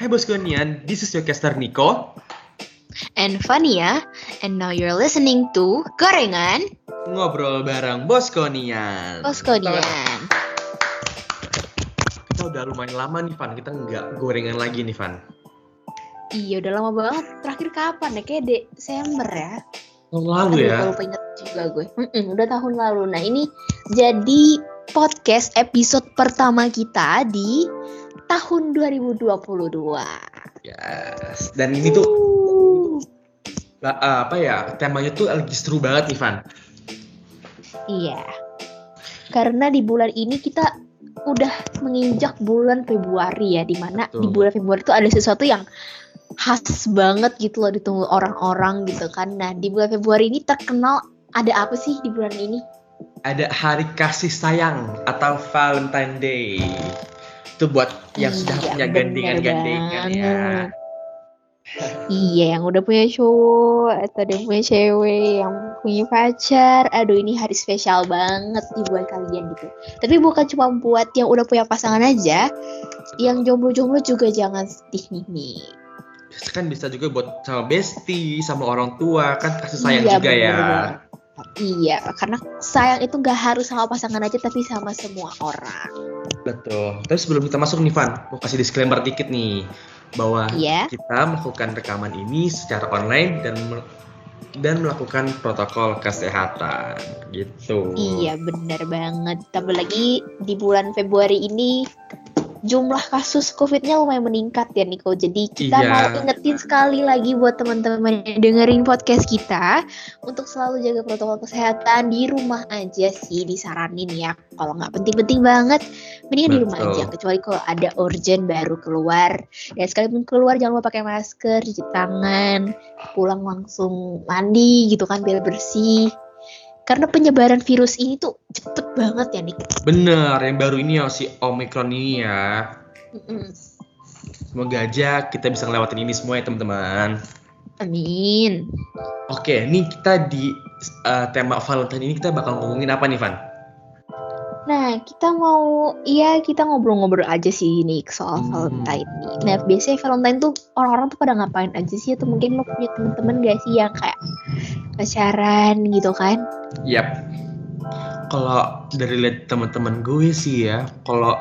Hai Boskonian, this is your caster Nico. And Fania, and now you're listening to Gorengan Ngobrol bareng Boskonian. Boskonian. Kita udah lumayan lama nih Van, kita nggak gorengan lagi nih Van. Iya udah lama banget. Terakhir kapan ya? Kayak Desember ya. Tahun lalu Aduh, ya. Kalau inget juga gue. Mm-mm, udah tahun lalu. Nah ini jadi podcast episode pertama kita di tahun 2022. Yes. Dan ini tuh eh, apa ya? Temanya tuh lagi seru banget nih Van. Iya. Karena di bulan ini kita udah menginjak bulan Februari ya, di mana Betul. di bulan Februari itu ada sesuatu yang khas banget gitu loh ditunggu orang-orang gitu kan. Nah di bulan Februari ini terkenal ada apa sih di bulan ini? Ada Hari Kasih Sayang atau Valentine Day. Itu buat yang sudah Iya, punya bener gandengan-gandengan ya. Iya, yang udah punya cowok atau yang punya cewek, yang punya pacar. Aduh, ini hari spesial banget nih buat kalian gitu. Tapi bukan cuma buat yang udah punya pasangan aja, yang jomblo-jomblo juga jangan sedih nih. Kan bisa juga buat sama bestie, sama orang tua, kan kasih sayang Iya, juga bener ya. Iya, karena sayang itu gak harus sama pasangan aja, tapi sama semua orang. Betul. Tapi sebelum kita masuk nih Van, mau kasih disclaimer dikit nih bahwa Iya. kita melakukan rekaman ini secara online dan dan melakukan protokol kesehatan gitu. Iya benar banget. Tambah lagi di bulan Februari ini jumlah kasus COVID-nya lumayan meningkat ya Niko. Jadi kita Iya. mau ingetin sekali lagi buat teman-teman yang dengerin podcast kita untuk selalu jaga protokol kesehatan di rumah aja sih disaranin ya. Kalau nggak penting-penting banget, mendingan di rumah aja. Kecuali kalau ada urgent baru keluar. Dan sekalipun keluar jangan lupa pakai masker, cuci tangan, pulang langsung mandi gitu kan biar bersih. Karena penyebaran virus ini tuh cepet banget ya Nik. Bener, yang baru ini ya si Omicron ini ya. Mm-mm. Semoga aja kita bisa ngelewatin ini semua ya teman-teman. Amin. Oke, nih kita di uh, tema Valentine ini kita bakal ngomongin apa nih Van? Nah, kita mau, iya kita ngobrol-ngobrol aja sih Nik soal Hmm. Valentine nih. Nah, biasanya Valentine tuh orang-orang tuh pada ngapain aja sih? Atau mungkin lo punya temen-temen gak sih yang kayak pacaran gitu kan? Yap. Kalau dari lihat teman-teman gue sih ya, kalau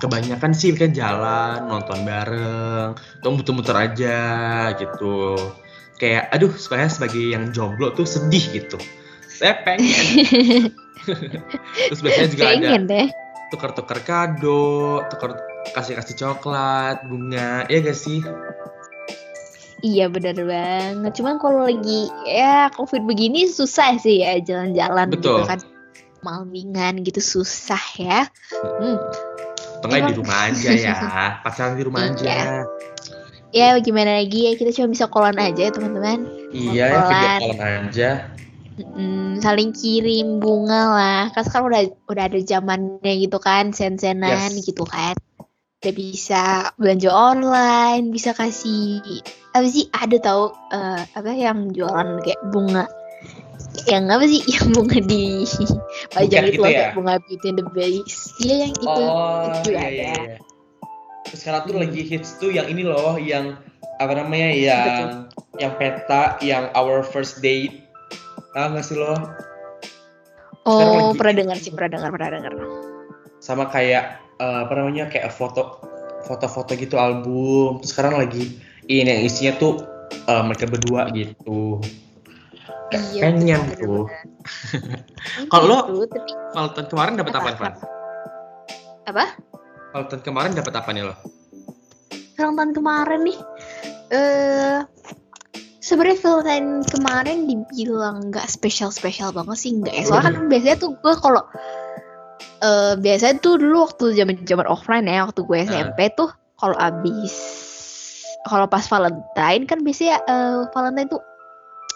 kebanyakan sih kan jalan, nonton bareng, atau muter-muter aja gitu. Kayak, aduh, sebenarnya sebagai yang jomblo tuh sedih gitu. Saya pengen. Terus biasanya juga ada Pengen deh. tukar-tukar kado, tukar kasih-kasih coklat, bunga, ya gak sih? Iya bener banget. Cuman kalau lagi ya COVID begini susah sih ya jalan-jalan Betul. gitu kan. Malmingan gitu susah ya. Hmm. Tengah di rumah aja ya, pacaran di rumah Iya. aja. Ya gimana lagi ya kita cuma bisa kolan aja ya teman-teman. Iya, ya video callan aja. Mm, saling kirim bunga lah. Kan sekarang udah udah ada zamannya gitu kan, sen-senan Yes. gitu kan. Udah bisa belanja online, bisa kasih apa sih ada tahu eh, apa yang jualan kayak bunga yang apa sih yang bunga di pajang itu loh, ya? bunga beauty and the beast iya yang itu Oh, itu iya, ada. iya, iya. Terus sekarang tuh lagi hits tuh yang ini loh, yang apa namanya, yang yang peta, yang our first date. Tahu nggak sih lo? Sekarang oh lagi- pernah dengar sih pernah dengar pernah dengar Sama kayak eh, apa namanya, kayak foto foto-foto gitu album. Terus sekarang lagi ini yang isinya tuh eh, mereka berdua gitu. Kayak Iya, pengen bener, tuh. Kalau lo- Gitu, Valentine kemarin dapat apa, Apa, Van? apa Valentine kemarin dapat apa nih lo? Valentine kemarin nih eh sebenarnya Valentine kemarin dibilang nggak spesial spesial banget sih nggak ya soalnya kan biasanya tuh gue kalau eh biasanya tuh dulu waktu zaman zaman offline ya waktu gue SMP tuh kalau abis kalau pas Valentine kan biasanya eh, Valentine tuh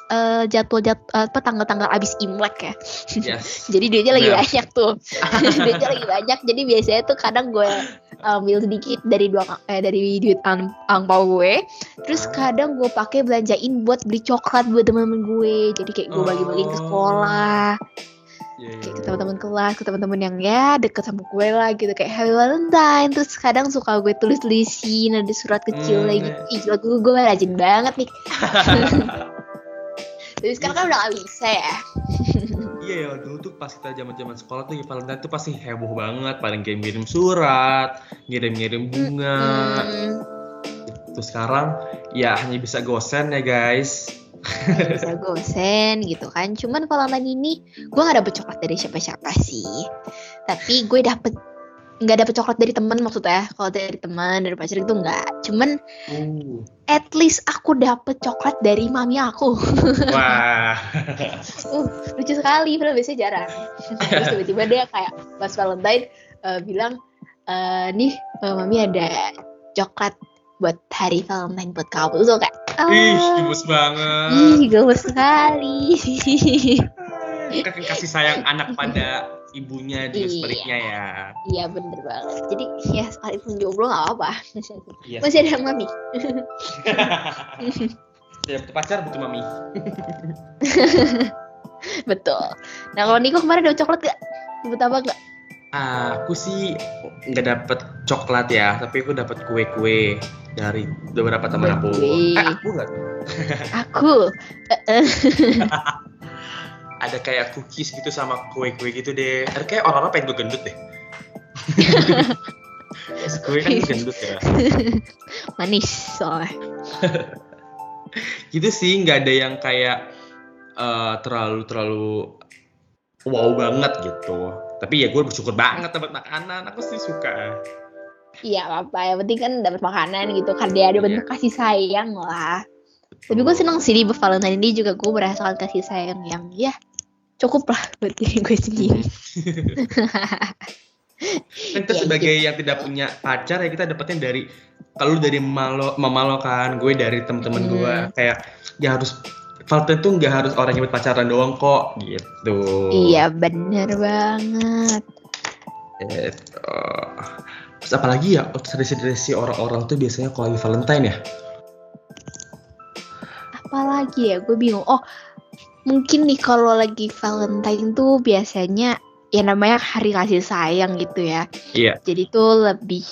eh, jadwal jadwal apa tanggal-tanggal abis Imlek ya. Yes. jadi duitnya lagi Bener. banyak tuh. Duitnya lagi banyak jadi biasanya tuh kadang gue ambil sedikit dari dua eh, dari duit ang angpau gue. Terus Ah. kadang gue pakai belanjain buat beli coklat buat temen-temen gue. Jadi kayak gue bagi-bagiin ke Oh. sekolah. Kayak ke teman-teman kelas ke teman-teman yang ya deket sama gue lah gitu. Kayak Happy Valentine. Terus kadang suka gue tulis tulisin ada surat kecil Hmm, lagi. gitu Ih, gue gue rajin banget nih tapi sekarang kan udah gak bisa ya. Iya ya dulu tuh pas kita zaman zaman sekolah tuh Valentine tuh pasti heboh banget, paling kirim kirim surat, ngirim ngirim bunga. Terus sekarang ya hanya bisa gosen ya guys. bisa gosen gitu kan. Cuman Valentine ini gue gak dapet coklat dari siapa-siapa sih. Tapi gue dapet nggak dapet coklat dari temen maksudnya. Kalau dari teman dari pacar itu enggak cuman Uh, at least aku dapet coklat dari mami aku. Wah. uh, lucu sekali padahal biasanya jarang. Terus tiba-tiba dia kayak pas Valentine eh, bilang eh, nih eh, mami ada coklat buat hari Valentine buat kamu. Aku kayak oh, Ih, gemes banget. ih gemes sekali. Kan kasih sayang anak pada ibunya juga Iya. sebaliknya ya. iya bener banget jadi ya sekalipun jomblo gak apa-apa Iya. masih ada mami Ya, butuh pacar butuh mami. betul nah kalau Niko kemarin ada coklat gak sebut apa gak Aku sih nggak dapet coklat ya, tapi aku dapet kue-kue dari beberapa teman aku. Eh, aku nggak. aku Eh, eh. Ada kayak cookies gitu sama kue-kue gitu deh. Ada kayak orang-orang pengen gue gendut deh. Terus kue kan gendut ya. manis soalnya Gitu sih, nggak ada yang kayak eh, terlalu terlalu wow banget gitu. Tapi ya gue bersyukur banget dapat makanan. Aku sih suka. Iya apa yang penting kan dapat makanan gitu kan dia ada Iya. bentuk kasih sayang lah tapi gue seneng sih di Valentine ini juga gue merasakan kasih sayang yang ya cukup lah buat diri gue sendiri. Kan kita Ya, sebagai yang tidak punya pacar ya kita dapetnya dari kalau dari malo mamalo kan gue dari temen-temen Hmm. gue kayak ya harus Valentine tuh nggak harus orang yang pacaran doang kok gitu. Iya bener banget. Gitu. Terus apalagi ya tradisi-tradisi orang-orang tuh biasanya kalau Valentine ya? Apalagi ya gue bingung. Oh mungkin nih kalau lagi Valentine tuh biasanya ya namanya hari kasih sayang gitu ya. Iya. jadi tuh lebih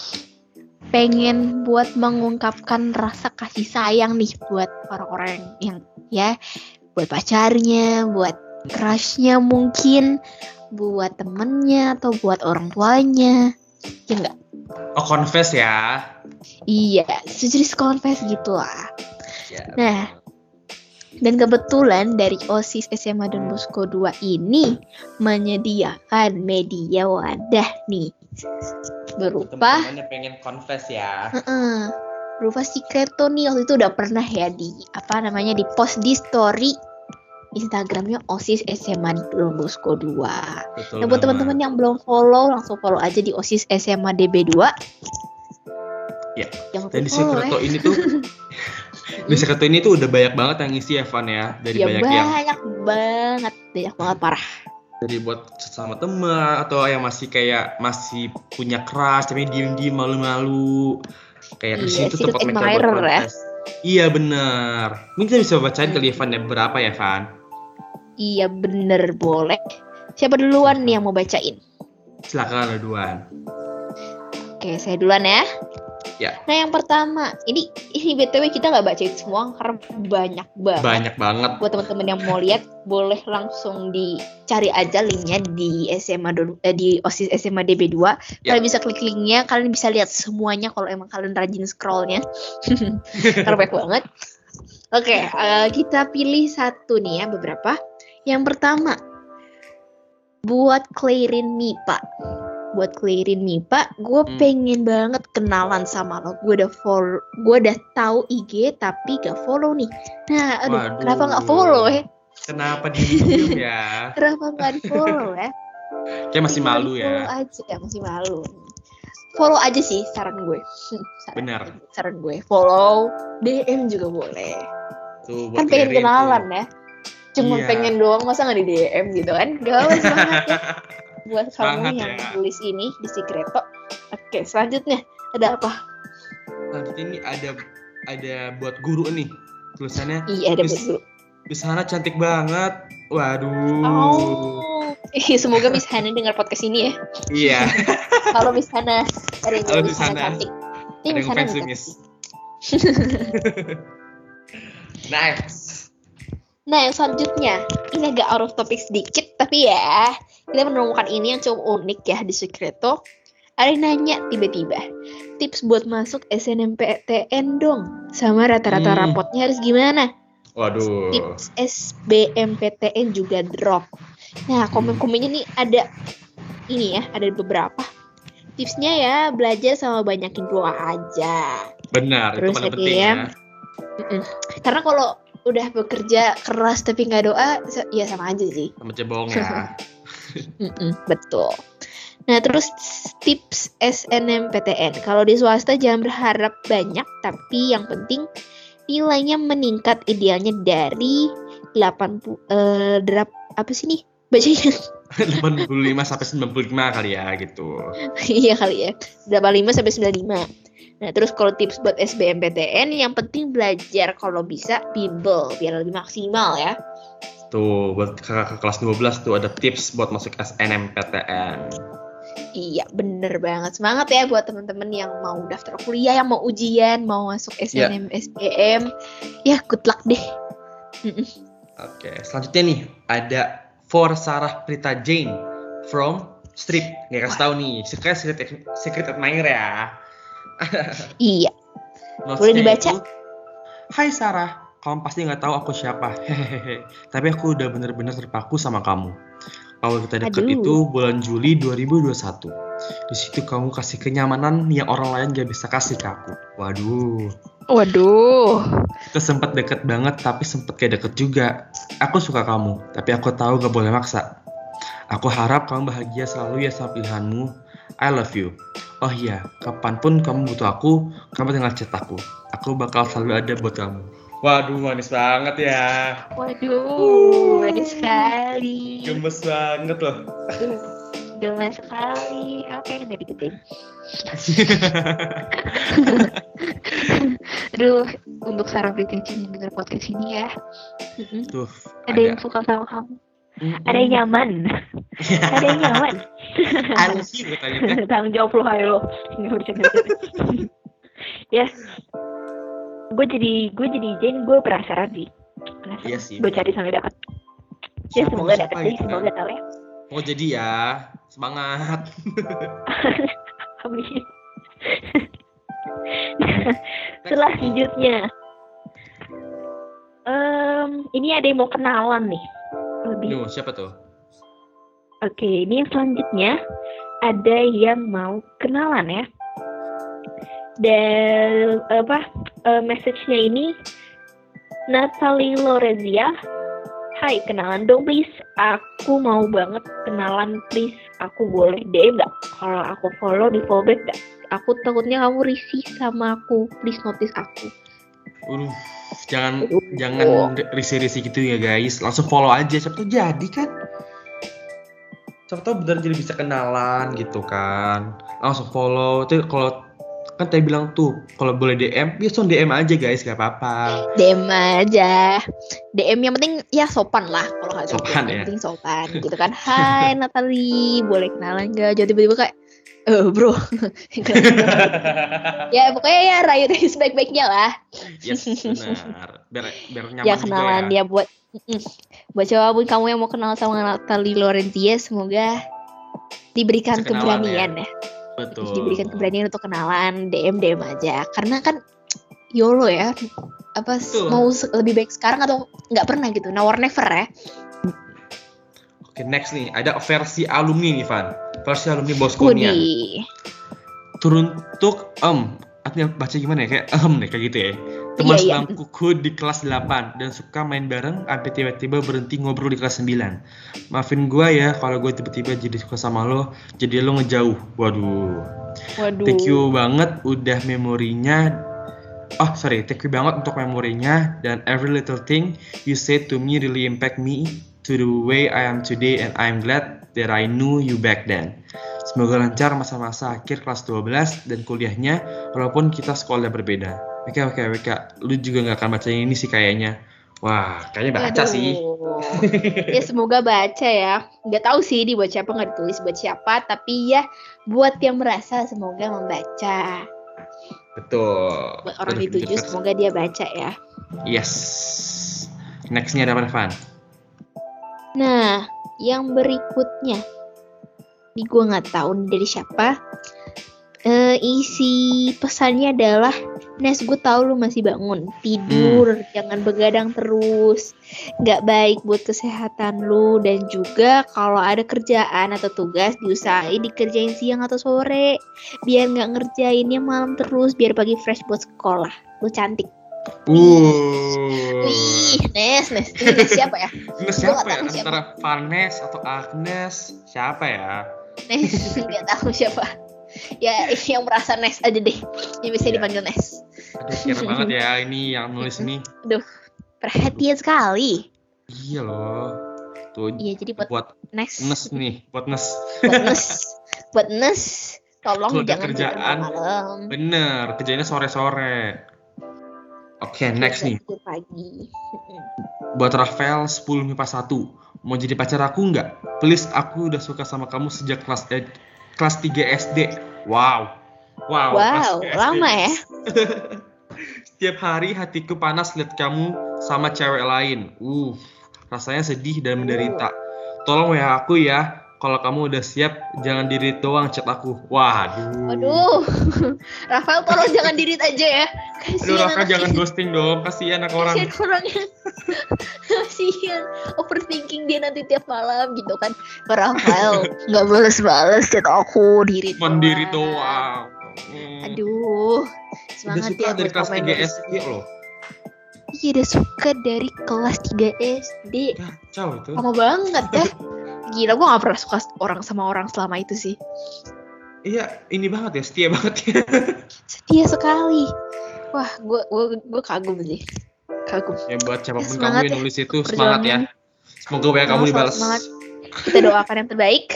pengen buat mengungkapkan rasa kasih sayang nih buat orang-orang yang ya buat pacarnya buat crushnya mungkin buat temennya atau buat orang tuanya. Ya enggak oh confess ya? Iya sejenis confess gitu lah. Ya, Nah, dan kebetulan dari OSIS SMA Don Bosco 2 ini menyediakan media wadah nih. Berupa temen-temennya pengen confess ya Heeh. berupa Secreto nih waktu itu udah pernah ya di apa namanya di post di story Instagramnya OSIS SMA Don Bosco 2. betul Nah buat teman-teman yang belum follow langsung follow aja di OSIS SMA DB2. Ya, Jangan dan di Secreto ya. ini tuh di Secreto ini tuh udah banyak banget yang ngisi Evan ya dari Ya banyak yang banyak banget, banyak banget parah. dari buat sama teman atau yang masih kayak masih punya crush tapi diem-diem malu-malu kayak di Iya, situ tempat mereka buat ya. Iya bener. Mungkin bisa bacain kali ya Van ya berapa ya Van? Iya bener boleh. Siapa duluan nih yang mau bacain? Silakan duluan. Oke, saya duluan ya. Ya. Nah yang pertama, ini ini btw kita nggak bacain semua karena banyak banget. Banyak banget. Buat teman-teman yang mau lihat, boleh langsung dicari aja linknya di SMA eh, di osis SMA DB2. Ya. Kalian bisa klik linknya, kalian bisa lihat semuanya kalau emang kalian rajin scrollnya. Karena banyak banget. Oke, eh, kita pilih satu nih ya beberapa. Yang pertama, buat clearin MIPA. Buat clearin MIPA, gue Hmm. pengen banget kenalan sama lo. Gue udah follow, gue udah tahu IG tapi gak follow nih. Nah, aduh, Waduh. kenapa gak follow ya? Kenapa diem ya? Kenapa gak di follow ya? Kayak masih malu ya. aja, masih malu. Follow aja sih saran gue. Saran, Benar. Saran gue. Follow, DM juga boleh. Tuh kan pengen kenalan tuh. ya. Cuma Iya. pengen doang masa nggak di DM gitu kan? Gak semangat ya. Buat kamu Semangat yang ya. tulis ini di Secreto. Oke, selanjutnya ada apa? Lanjut ini ada ada buat guru nih. Tulisannya Iya, ada buat dulu. Bisana cantik banget. Waduh. Oh, Semoga Miss Hana dengar podcast ini ya. Iya. Kalau Miss Hana ada yang Halo, Miss Miss Hana Hana. cantik. Ini Ada Miss yang Hana Miss. Next. Nah, yang selanjutnya, ini agak out of topic sedikit, tapi ya, kita menemukan ini yang cukup unik ya di Secreto. Ada yang nanya tiba-tiba, tips buat masuk SNMPTN dong, sama rata-rata Hmm. rapotnya harus gimana? Waduh. Tips SBMPTN juga drop. Nah, komen-komennya nih ada ini ya, ada beberapa. Tipsnya ya, belajar sama banyakin doa aja. Benar, itu Terus paling lagi penting ya. ya. Mm-mm. Karena kalau udah bekerja keras tapi nggak doa, ya sama aja sih. Sama cebong ya. Mm-mm, betul. Nah, terus tips SNMPTN. Kalau di swasta jangan berharap banyak, tapi yang penting nilainya meningkat idealnya dari 80 eh derap apa sih nih? Bacanya 85 sampai 95 kali ya gitu. iya kali ya. 85 sampai 95. Nah, terus kalau tips buat SBMPTN yang penting belajar kalau bisa bimbel biar lebih maksimal ya. Tuh, buat kakak kelas 12 tuh ada tips buat masuk SNMPTN. Iya, bener banget. Semangat ya buat teman-teman yang mau daftar kuliah, yang mau ujian, mau masuk SNM, SBM. Ya, good luck deh. Oke, selanjutnya nih ada For Sarah Prita Jane from Strip. Nggak kasih tahu nih, secret secret secret admirer ya. Iya, Boleh dibaca? itu, Hai Sarah, kamu pasti nggak tahu aku siapa. Hehehe. Tapi aku udah bener-bener terpaku sama kamu. Awal kita deket Aduh. itu bulan Juli 2021. Di situ kamu kasih kenyamanan yang orang lain gak bisa kasih ke aku. Waduh. waduh. Kita sempat deket banget tapi sempat kayak deket juga. Aku suka kamu, tapi aku tahu gak boleh maksa. Aku harap kamu bahagia selalu ya sama pilihanmu. I love you. Oh iya, kapan pun kamu butuh aku, kamu tinggal chat aku. Aku bakal selalu ada buat kamu. Waduh, manis banget ya. Waduh, manis sekali. Gemes banget loh. Gemes sekali. Oke, nggak deketin. Aduh, untuk Sarah Britain yang denger podcast ini ya. Tuh, Ada yang suka sama kamu. Ada yang nyaman. Ada yang nyaman. I love you katanya. Tanggung jawab lo, ayo lo. Nggak ya. Gue jadi gue jadi Jane, gue penasaran sih. Penasaran. Iya sih. Gue cari sampai dapat. Ya semoga dapat deh, gitu kan. semoga tahu ya. Mau jadi ya, semangat. Amin. Selanjutnya, Em, ini ada yang mau kenalan nih. Lebih. Nuh, siapa tuh? Oke, ini yang selanjutnya ada yang mau kenalan ya. Dan apa eh, message-nya ini Natalie Lorezia. Hai, kenalan dong please. Aku mau banget kenalan please. Aku boleh DM nggak? Kalau aku follow di follow back nggak? Aku takutnya kamu risih sama aku. Please notice aku. Waduh, jangan jangan risih-risih gitu ya guys. Langsung follow aja. Siapa tuh jadi kan? Siapa tahu benar jadi bisa kenalan gitu kan. Langsung follow. Itu kalau kan tadi bilang tuh kalau boleh DM, ya langsung DM aja guys, gak apa-apa. DM aja. DM yang penting ya sopan lah kalau nggak Sopan ya. Yang penting sopan gitu kan. Hai Natalie, boleh kenalan nggak? Jadi tiba-tiba kayak eh bro. ya pokoknya ya rayu-rayu sebaik-baiknya lah. yes, benar. Biar biar nyaman ya kenalan ya. ya buat buat siapa pun kamu yang mau kenal sama Natalie Lorenzia semoga diberikan keberanian ya. Betul. Diberikan keberanian untuk kenalan DM DM aja karena kan YOLO ya apa Betul. mau lebih baik sekarang atau nggak pernah gitu now or never ya Oke, next nih, ada versi alumni nih, Van. Versi alumni Boskonia. Wudi Teruntuk em, artinya baca gimana ya? Kayak em deh, kayak gitu ya. Teman Iya, iya. sebangkuku di kelas 8 dan suka main bareng sampai tiba-tiba berhenti ngobrol di kelas 9. Maafin gua ya kalau gue tiba-tiba jadi suka sama lo, jadi lo ngejauh. Waduh. waduh Thank you banget udah memorinya Oh sorry, thank you banget untuk memorinya dan every little thing you said to me really impact me to the way I am today and I'm glad that I knew you back then. Semoga lancar masa-masa akhir kelas 12 dan kuliahnya walaupun kita sekolah berbeda. Oke oke oke, lu juga nggak akan baca ini sih kayaknya. Wah, kayaknya baca Aduh. sih. ya semoga baca ya. Nggak tahu sih di buat siapa nggak ditulis buat siapa, tapi ya buat yang merasa semoga membaca. Betul. Buat orang Udah dituju semoga dia baca ya. Yes. Nextnya ada apa, Van? Nah, yang berikutnya, ini gue nggak tahu dari siapa. Eh, isi pesannya adalah, Nes, gue tahu lu masih bangun, tidur, jangan begadang terus, nggak baik buat kesehatan lu dan juga kalau ada kerjaan atau tugas diusahain dikerjain siang atau sore, biar nggak ngerjainnya malam terus, biar pagi fresh buat sekolah. Lu cantik. Uh. Wih, Nes, Nes, ini Nes siapa ya? Gua siapa ya? siapa. Antara Vanes atau Agnes? Siapa ya? Nes nggak tahu siapa ya yang merasa Nes aja deh yang bisa Iya. dipanggil Nes Aduh, kira banget ya ini yang nulis ini. perhatian sekali Iya loh. Tuh iya jadi buat buat Nes Nes nih, buat Nes. buat Nes buat Nes tolong ada jangan kerjaan, malam Bener, kerjanya sore-sore. Oke, next nih. Pagi Buat Rafael 10 MIPA 1. Mau jadi pacar aku nggak? Please, aku udah suka sama kamu sejak kelas eh, kelas 3 SD. Wow. Wow, wow kelas 3 SD. lama ya Setiap hari hatiku panas lihat kamu sama cewek lain. Uh, rasanya sedih dan menderita. Tolong ya aku ya. Kalau kamu udah siap, jangan diri doang chat aku. Waduh. aduh Rafael tolong jangan dirit aja ya Aduh, kasihan Rafa anak jangan ghosting dong. Kasihan anak orang. kasihan orangnya kasihan overthinking dia nanti tiap malam gitu kan Rafael nggak balas-balas chat aku diri Mandiri doang. Hmm. aduh Udah semangat suka ya dari kelas komen 3 dari SD loh. iya udah suka dari kelas 3 SD Kacau itu. lama banget ya gila gue gak pernah suka orang sama orang selama itu sih Iya, ini banget ya, setia banget ya. setia sekali wah gue gue gue kagum sih kagum ya buat siapa pun semangat kamu yang ya, nulis itu semangat ya. Semoga WA kamu Semangat, dibalas. semangat. kita doakan yang terbaik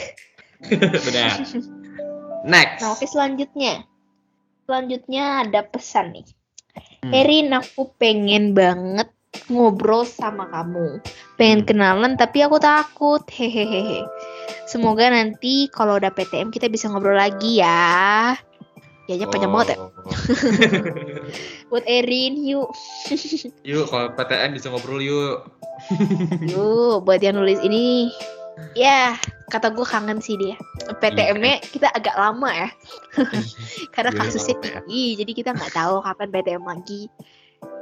Benar. Next. Nah, oke selanjutnya. Selanjutnya ada pesan nih. Hmm. Erin, aku pengen banget ngobrol sama kamu. Pengen kenalan tapi aku takut. Hehehe. Semoga nanti kalau udah PTM kita bisa ngobrol lagi ya. Kayaknya panjang banget ya. Oh. Buat Erin, yuk. Yuk, kalau PTN bisa ngobrol yuk. Yuk, buat yang nulis ini. Ya, kata gue kangen sih dia. PTM-nya kita agak lama ya. Karena Iya, kasusnya ya. tinggi, jadi kita nggak tahu kapan PTM lagi.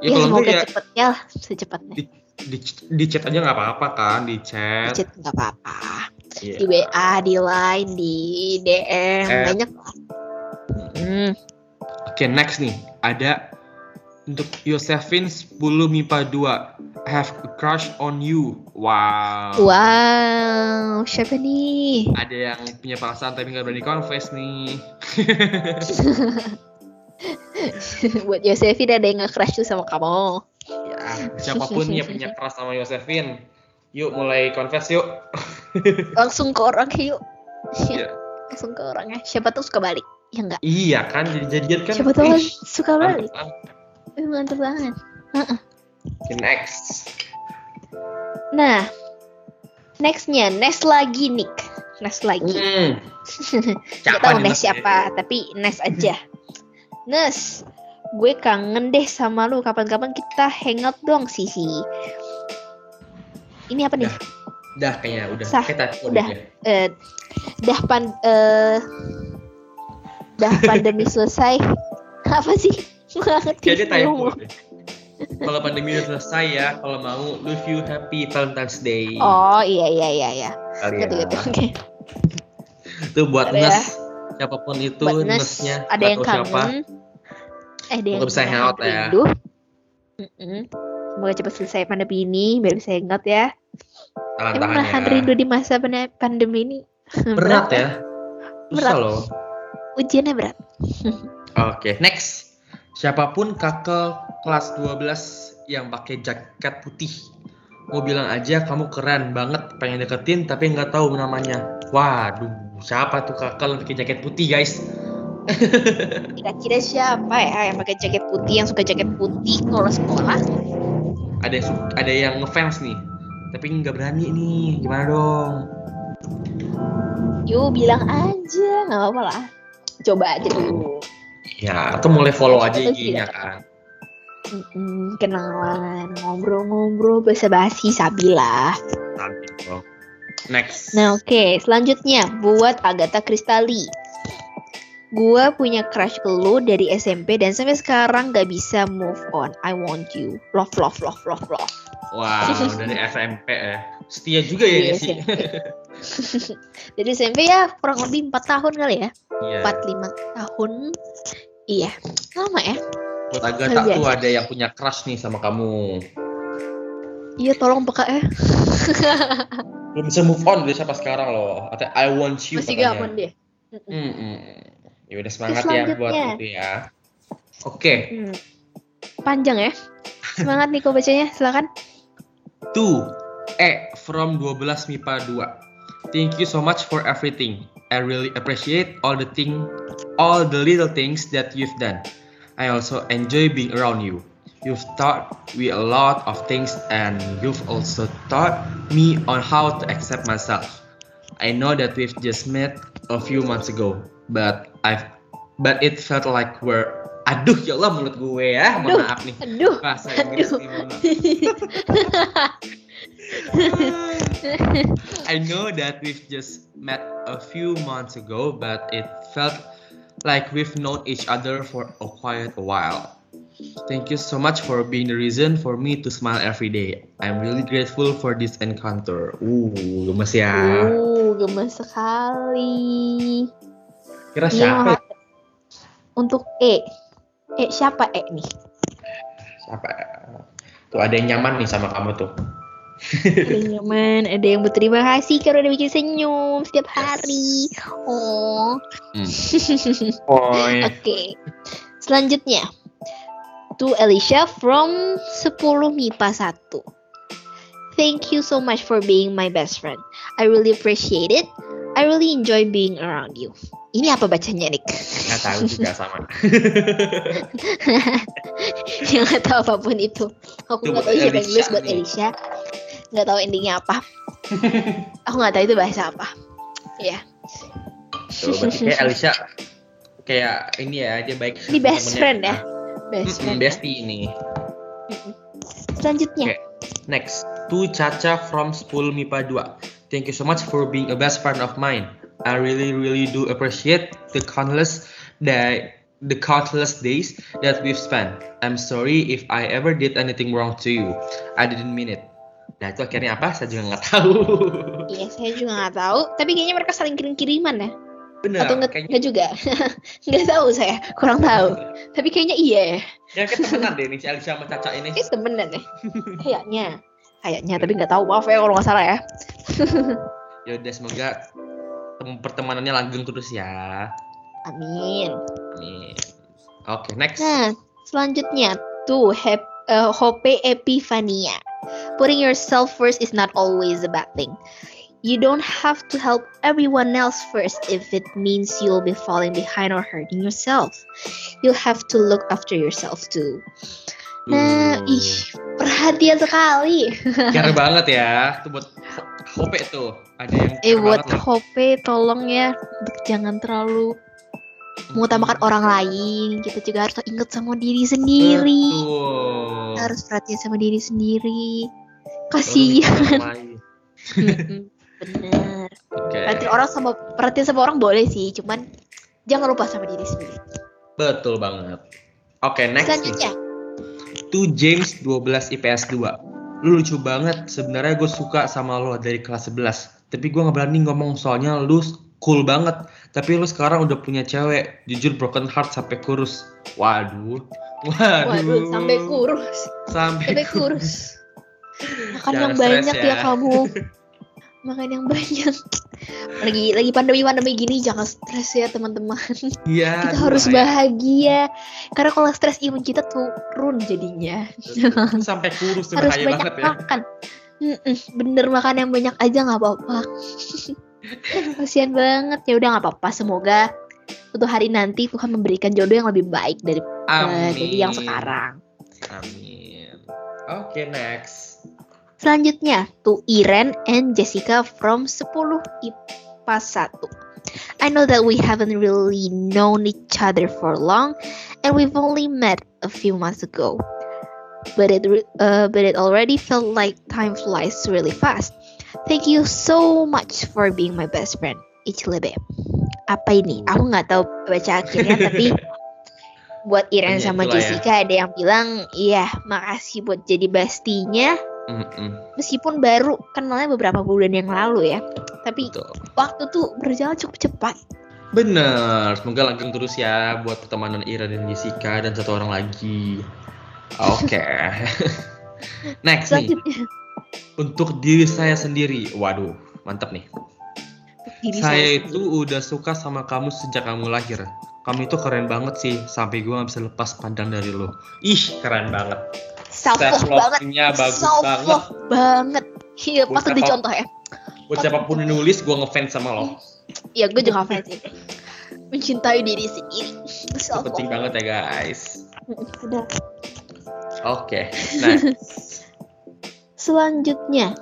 Ya, Ya, kalau semoga ya cepetnya lah, secepatnya. di, di, di chat aja nggak apa-apa kan, di chat. Di chat nggak apa-apa. Iya. Di WA, di Line, di DM, Eh. banyak. Hmm, Oke, next nih. Ada untuk Yosefin 10 MIPA 2. Have a crush on you. Wow. Wow, siapa nih? Ada yang punya perasaan tapi nggak berani confess nih. Buat Yosefin ada yang nge-crush tuh sama kamu. Ya, siapa pun yang punya keras sama Yosefin, yuk mulai confess yuk. Langsung ke orang yuk. Iya. Langsung ke orangnya. Siapa tuh suka balik? Ya enggak. Iya kan, jadi jadian kan. Siapa tahu ih, suka balik. mantap. Eh, Mantap banget. Next. Nah, nextnya Nes lagi Nick. Nes lagi. Hmm. Gak tahu Nes Nes? siapa, tapi Nes aja. Nes, gue kangen deh sama lu. Kapan-kapan kita hangout dong, Sisi. Ini apa nih? Udah kayaknya udah. Sah, tadi udah. ya. Eh, dah pan, eh, dah pandemi selesai. apa sih? Jadi typo. Kalau pandemi udah selesai ya, kalau mau wish you happy Valentine's Day. Oh iya iya iya iya. Gitu. Oke. Itu buat ya. Siapa pun itu Nesnya. ada yang tahu siapa. kangen. Eh, ada yang bisa kangen, hangout ya. rindu. Mm-mm. Semoga cepat selesai pandemi ini biar bisa hangout ya. Tahan Emang tahan nahan ya. rindu di masa pande- pandemi ini Berat ya. Susah Berat. loh. Ujiannya berat. Oke, next. Siapa pun kakak kelas 12 yang pakai jaket putih. Mau bilang aja kamu keren banget pengen deketin tapi nggak tahu namanya. Waduh, siapa tuh kakak yang pakai jaket putih guys? Kira-kira siapa ya yang pakai jaket putih yang suka jaket putih kalau sekolah? ada yang ada yang ngefans nih tapi nggak berani nih gimana dong Yuk bilang aja, nggak apa-apa lah. Coba aja dulu. ya atau mulai follow aja IG-nya kan Mm-mm, kenalan, ngobrol-ngobrol, basa-basi, sabilah. dong next Nah oke, selanjutnya buat Agatha Cristali. Gua punya crush ke lu dari SMP dan sampai sekarang gak bisa move on. I want you. Love, love, love, love, love. wow dari SMP ya setia juga ya Iya, sih. Dari SMP ya kurang lebih 4 tahun kali ya. Iya. 4-5 tahun. Iya, lama ya. Buat Agatha Luar tuh biasa. ada yang punya crush nih sama kamu Iya tolong peka ya. belum bisa move on dari siapa sekarang loh atau I want you Masih katanya. gaman dia. Ya udah semangat ya buat itu ya. Oke, Hmm. Panjang ya. Semangat nih kok bacanya, silakan. tuh E from 12 MIPA 2. Thank you so much for everything. I really appreciate all the thing, all the little things that you've done. I also enjoy being around you. You've taught me a lot of things and you've also taught me on how to accept myself. I know that we've just met a few months ago, but I've but it felt like we're Aduh ya Allah mulut gue ya, mohon Aduh. maaf nih. Aduh. Bahasa Inggris Aduh. nih. I know that we've just met a few months ago, but it felt like we've known each other for a quite a while. Thank you so much for being the reason for me to smile every day. I'm really grateful for this encounter. Uh, gemes ya. Uh, gemes sekali. Kira Ini siapa? mah- Untuk E. E siapa E nih? Siapa? Tuh ada yang nyaman nih sama kamu tuh. Ada yang nyaman, ada yang berterima kasih karena udah bikin senyum setiap hari. Oh. Hmm. Oi. Oke. Selanjutnya. To Alicia from 10 MIPA 1. Thank you so much for being my best friend. I really appreciate it. I really enjoy being around you. Ini apa bacanya, Nick? Nggak tahu juga sama. yang nggak tahu apa pun itu. Aku nggak tahu bahasa Inggris buat. Alicia. Nggak tahu endingnya apa. Aku nggak tahu itu bahasa apa. Ya, Tuh, berarti kayak Alicia kayak ini ya dia baik. Ini best temennya. friend ya? best friend. bestie ini. Selanjutnya, Oke. Next, to Caca from 10 MIPA 2. Thank you so much for being a best friend of mine. I really, really do appreciate the countless day, the countless days that we've spent. I'm sorry if I ever did anything wrong to you. I didn't mean it. Nah itu akhirnya apa? Saya juga nggak tahu. Iya, saya juga nggak tahu. Tapi kayaknya mereka saling kirim-kiriman ya. Bener. Atau nggak kayaknya juga? nggak tahu saya, kurang tahu. Tapi kayaknya iya ya. ya kayak temenan deh nih si Alicia sama Caca ini. Kayak temenan ya. Kayaknya. Kayaknya, tapi nggak tahu. Maaf ya kalau nggak salah ya. Ya udah semoga tem- pertemanannya langgeng terus ya. Amin. Amin. Oke, next. Nah, selanjutnya tuh Hep, eh, Hope Epifania. Putting yourself first is not always a bad thing. You don't have to help everyone else first if it means you'll be falling behind or hurting yourself. You'll have to look after yourself too. Nah, Duh. ih, perhatian sekali. care banget ya. Itu buat Ho- Hope tuh. Ada yang Eh buat. Hope tolong ya jangan terlalu mengutamakan orang lain. Kita juga harus ingat sama diri sendiri. Betul. Harus perhatian sama diri sendiri. Kasihan. Bener. Oke. Perhatian orang sama perhatian sama orang boleh sih, cuman jangan lupa sama diri sendiri. Betul banget. Oke, next nih. Selanjutnya, To James 12 IPS 2. Lu lucu banget. Sebenarnya gue suka sama lo dari kelas 11. Tapi gue nggak berani ngomong soalnya lu cool banget. Tapi lu sekarang udah punya cewek. Jujur broken heart sampai kurus. Waduh. Waduh. waduh sampai kurus, Sampai, sampai kurus. kurus. Makan Jangan yang banyak ya. ya. kamu. Makan yang banyak. Lagi lagi pandemi-pandemi gini jangan stres ya teman-teman. Iya. kita harus bahaya. bahagia. Karena kalau stres imun kita turun jadinya. Sampai kurus harus banyak banget ya. makan. Mm-mm, bener makan yang banyak aja nggak apa-apa. Kasian banget ya udah nggak apa-apa. Semoga suatu hari nanti Tuhan memberikan jodoh yang lebih baik dari, eh, Amin. dari yang sekarang. Amin. Oke, next. Selanjutnya, to Iren and Jessica from 10 IPA 1. I know that we haven't really known each other for long, and we've only met a few months ago. But it, uh, but it already felt like time flies really fast. Thank you so much for being my best friend, Ichlebe. Apa ini? Aku nggak tahu baca akhirnya, tapi buat Iren Ya, sama itulah ya. Jessica ada yang bilang, iya makasih buat jadi bestinya Mm-mm, meskipun baru kenalnya beberapa bulan yang lalu ya tapi betul. waktu tuh berjalan cukup cepat Bener, semoga langgeng terus ya buat pertemanan Ira dan Jessica dan satu orang lagi. Oke. Next nih, untuk diri saya sendiri. Waduh, mantap nih. diri saya sendiri. itu udah suka sama kamu sejak kamu lahir. Kamu itu keren banget sih, sampai gue gak bisa lepas pandang dari lo. Ih, keren banget. self love banget bagus self banget. banget iya patut apa- dicontoh ya Buat siapa pun yang nulis, gue ngefans sama lo. ya gue juga fans sih mencintai diri sendiri Itu self penting banget ya guys. Oke, next. selanjutnya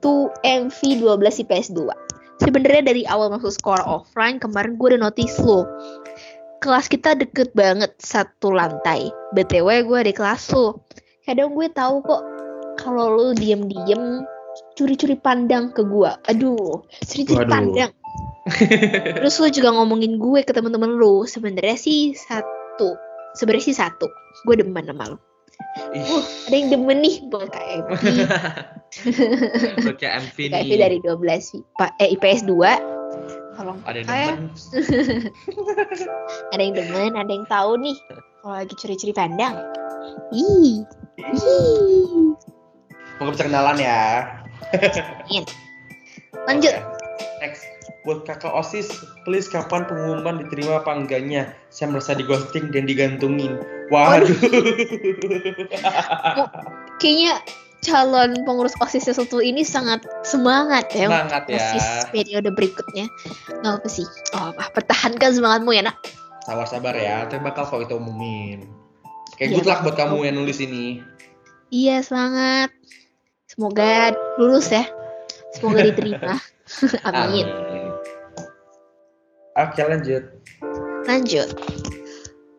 tuh MV 12 IPS 2 sebenarnya dari awal masuk sekolah offline kemarin gue udah notice lo kelas kita deket banget satu lantai. Btw gue di kelas lo kadang gue tahu kok kalau lo diem-diem curi-curi pandang ke gue aduh curi-curi pandang. Terus lo juga ngomongin gue ke temen-temen lo sebenarnya sih satu. Sebenarnya sih satu. Gue demen sama lo uh, ada yang demen nih. Buat MV KMP nih. dari 12 IPA, eh, IPS 2 tolong Ada yang demen. ada yang demen ada yang tahu nih. Kalau lagi curi-curi pandang. Ih ih. Bisa kenalan ya. lanjut. Oke. Buat kakak OSIS, please kapan pengumuman diterima apa enggaknya? Saya merasa di ghosting dan digantungin. Waduh. kayaknya calon pengurus osis yang satu ini sangat semangat ya Semangat ya. osis periode berikutnya nggak apa sih oh apa pertahankan semangatmu ya nak Sabar-sabar ya, tapi bakal kok kita umumin. Kayak Iya. good luck buat kamu yang nulis ini. iya semangat semoga lulus ya semoga diterima amin Oke lanjut. Lanjut.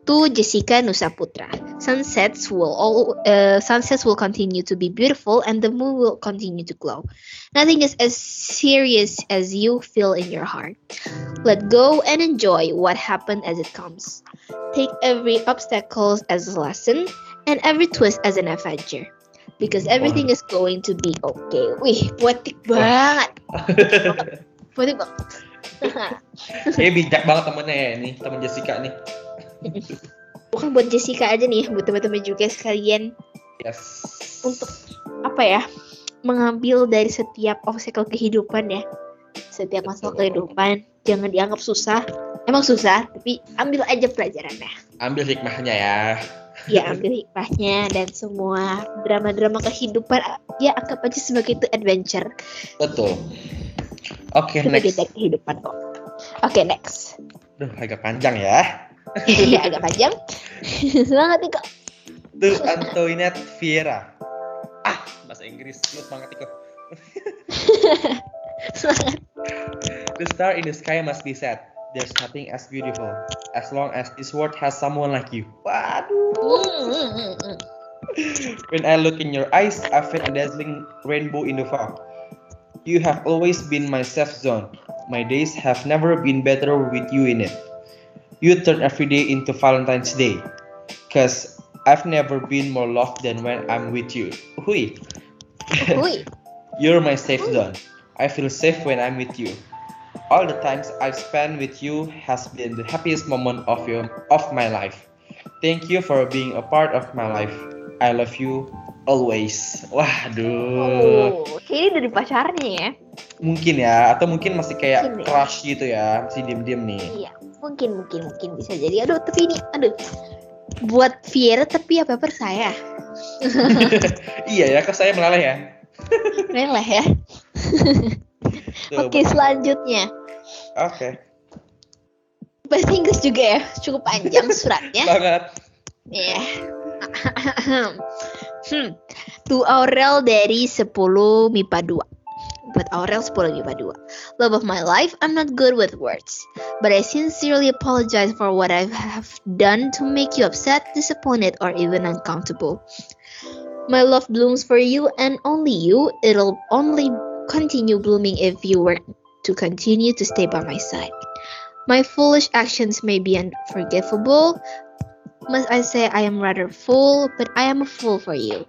To Jessica Nusa Putra. Sunsets will all uh, sunsets will continue to be beautiful and the moon will continue to glow. Nothing is as serious as you feel in your heart. Let go and enjoy what happened as it comes. Take every obstacle as a lesson and every twist as an adventure. Because everything is going to be okay. Wih, poetik banget. Poetik banget. Kayaknya bijak banget temennya ya ini, temen Jessica nih. bukan buat Jessica aja nih, buat teman-teman juga sekalian Yes. untuk apa ya mengambil dari setiap obstacle kehidupan ya, setiap masalah kehidupan jangan dianggap susah. Emang susah, tapi ambil aja pelajarannya. Ambil hikmahnya ya. Ya ambil hikmahnya dan semua drama-drama kehidupan ya anggap aja sebagai itu adventure Betul. Oke, sebagai next. dari kehidupan kok. Oke next. Duh, agak panjang ya. ya agak panjang. Semangat nih kok. Tuh Antoinette Vieira. Ah, bahasa Inggris. Lu banget Iko. Semangat. The star in the sky must be set. There's nothing as beautiful as long as this world has someone like you. Waduh. Hmm, hmm, hmm. When I look in your eyes, I feel a dazzling rainbow in the fog. You have always been my safe zone. My days have never been better with you in it. You turn every day into Valentine's Day. Cause I've never been more loved than when I'm with you. Hui. Wih. You're my safe zone. I feel safe when I'm with you. All the times I've spent with you has been the happiest moment of your of my life. Thank you for being a part of my life. I love you always. Waduh. Oh, kayaknya dari pacarnya ya. Mungkin ya, atau mungkin masih kayak Mungkin ya. crush gitu ya, masih diem-diem nih. Iya, mungkin mungkin mungkin bisa jadi. Aduh, tapi ini aduh. Buat Viera tapi apa percaya? iya ya, kok saya meleleh ya. Keren lah ya. Oke, selanjutnya. Oke. Bahasa Inggris juga ya, cukup panjang suratnya. Banget. Iya. Hmm. To Aurel dari 10 MIPA 2. Buat Aurel 10 MIPA 2. Love of my life, I'm not good with words. But I sincerely apologize for what I have done to make you upset, disappointed, or even uncomfortable. My love blooms for you and only you. It'll only continue blooming if you were to continue to stay by my side. My foolish actions may be unforgivable. Must I say I am rather full, but I am a fool for you.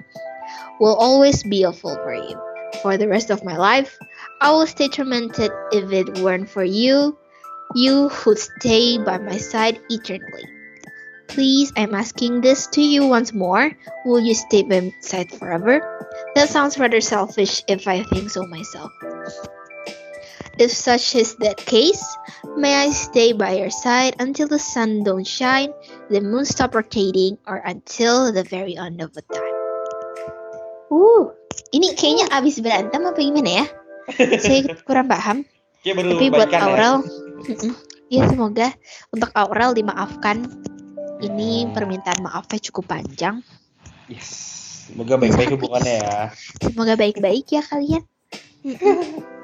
Will always be a fool for you. For the rest of my life, I will stay tormented if it weren't for you, you who'd stay by my side eternally. Please, I'm asking this to you once more. Will you stay by my side forever? That sounds rather selfish if I think so myself. If such is the case, may I stay by your side until the sun don't shine, the moon stop rotating, or until the very end of the time. Uh, ini kayaknya abis berantem apa gimana ya? Saya kurang paham. Baru Tapi buat ya? Aurel, mm-mm, ya semoga untuk Aurel dimaafkan. Ini permintaan maafnya cukup panjang. Yes. Semoga baik-baik hubungannya ya. Semoga baik-baik ya kalian.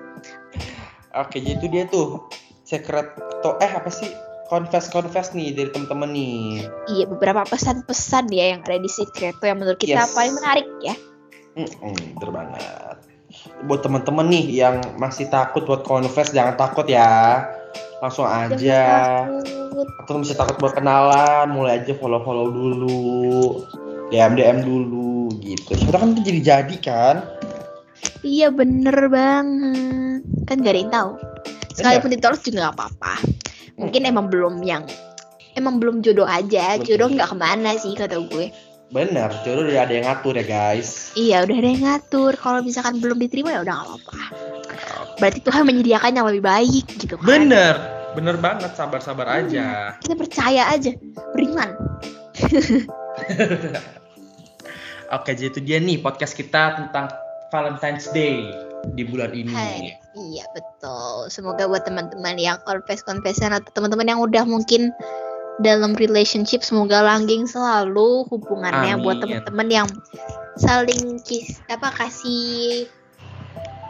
Oke, jadi itu dia tuh secret to eh apa sih? Confess confess nih dari temen-temen nih. Iya beberapa pesan-pesan ya yang ada di Secreto yang menurut kita Yes. paling menarik ya. Mm-mm, bener banget. Buat temen-temen nih yang masih takut buat confess jangan takut ya. Langsung aja. Atau bisa takut buat kenalan, mulai aja follow-follow dulu. DM DM dulu gitu. Sekarang kan itu jadi jadi kan. Iya bener banget. Kan gak ada yang tahu. Sekalipun ditolak juga gak apa-apa. Mungkin emang belum yang emang belum jodoh aja. Betul. Jodoh nggak ke mana sih kata gue. Bener, jodoh udah ada yang ngatur ya guys. Iya udah ada yang ngatur. Kalau misalkan belum diterima ya udah gak apa-apa. Berarti Tuhan menyediakan yang lebih baik gitu kan. Bener, bener banget. Sabar-sabar aja. Kita percaya aja. Beriman. Oke, jadi itu dia nih podcast kita tentang Valentine's Day di bulan ini. Hai. Iya betul. Semoga buat teman-teman yang confess-confessan atau teman-teman yang udah mungkin dalam relationship semoga langgeng selalu hubungannya buat Amin. teman-teman yang saling kis apa kasih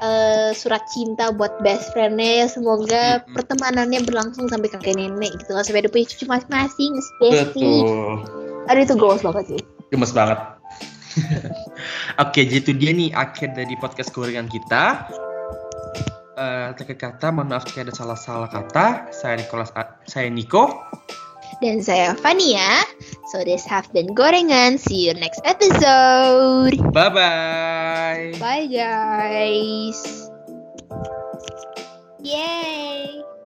eh, surat cinta buat best friendnya semoga Mm-mm. pertemanannya berlangsung sampai kakek nenek gitu kan sampai ada punya cucu masing-masing Betul. aduh itu goals banget sih Gemes banget. Oke, jadi itu dia nih akhir dari podcast gorengan kita. Eh, terakhir kata, mohon maaf jika ada salah-salah kata. Saya Nicholas, saya Niko. dan saya Fania so this have been gorengan see you next episode Bye bye. Bye guys. Yay!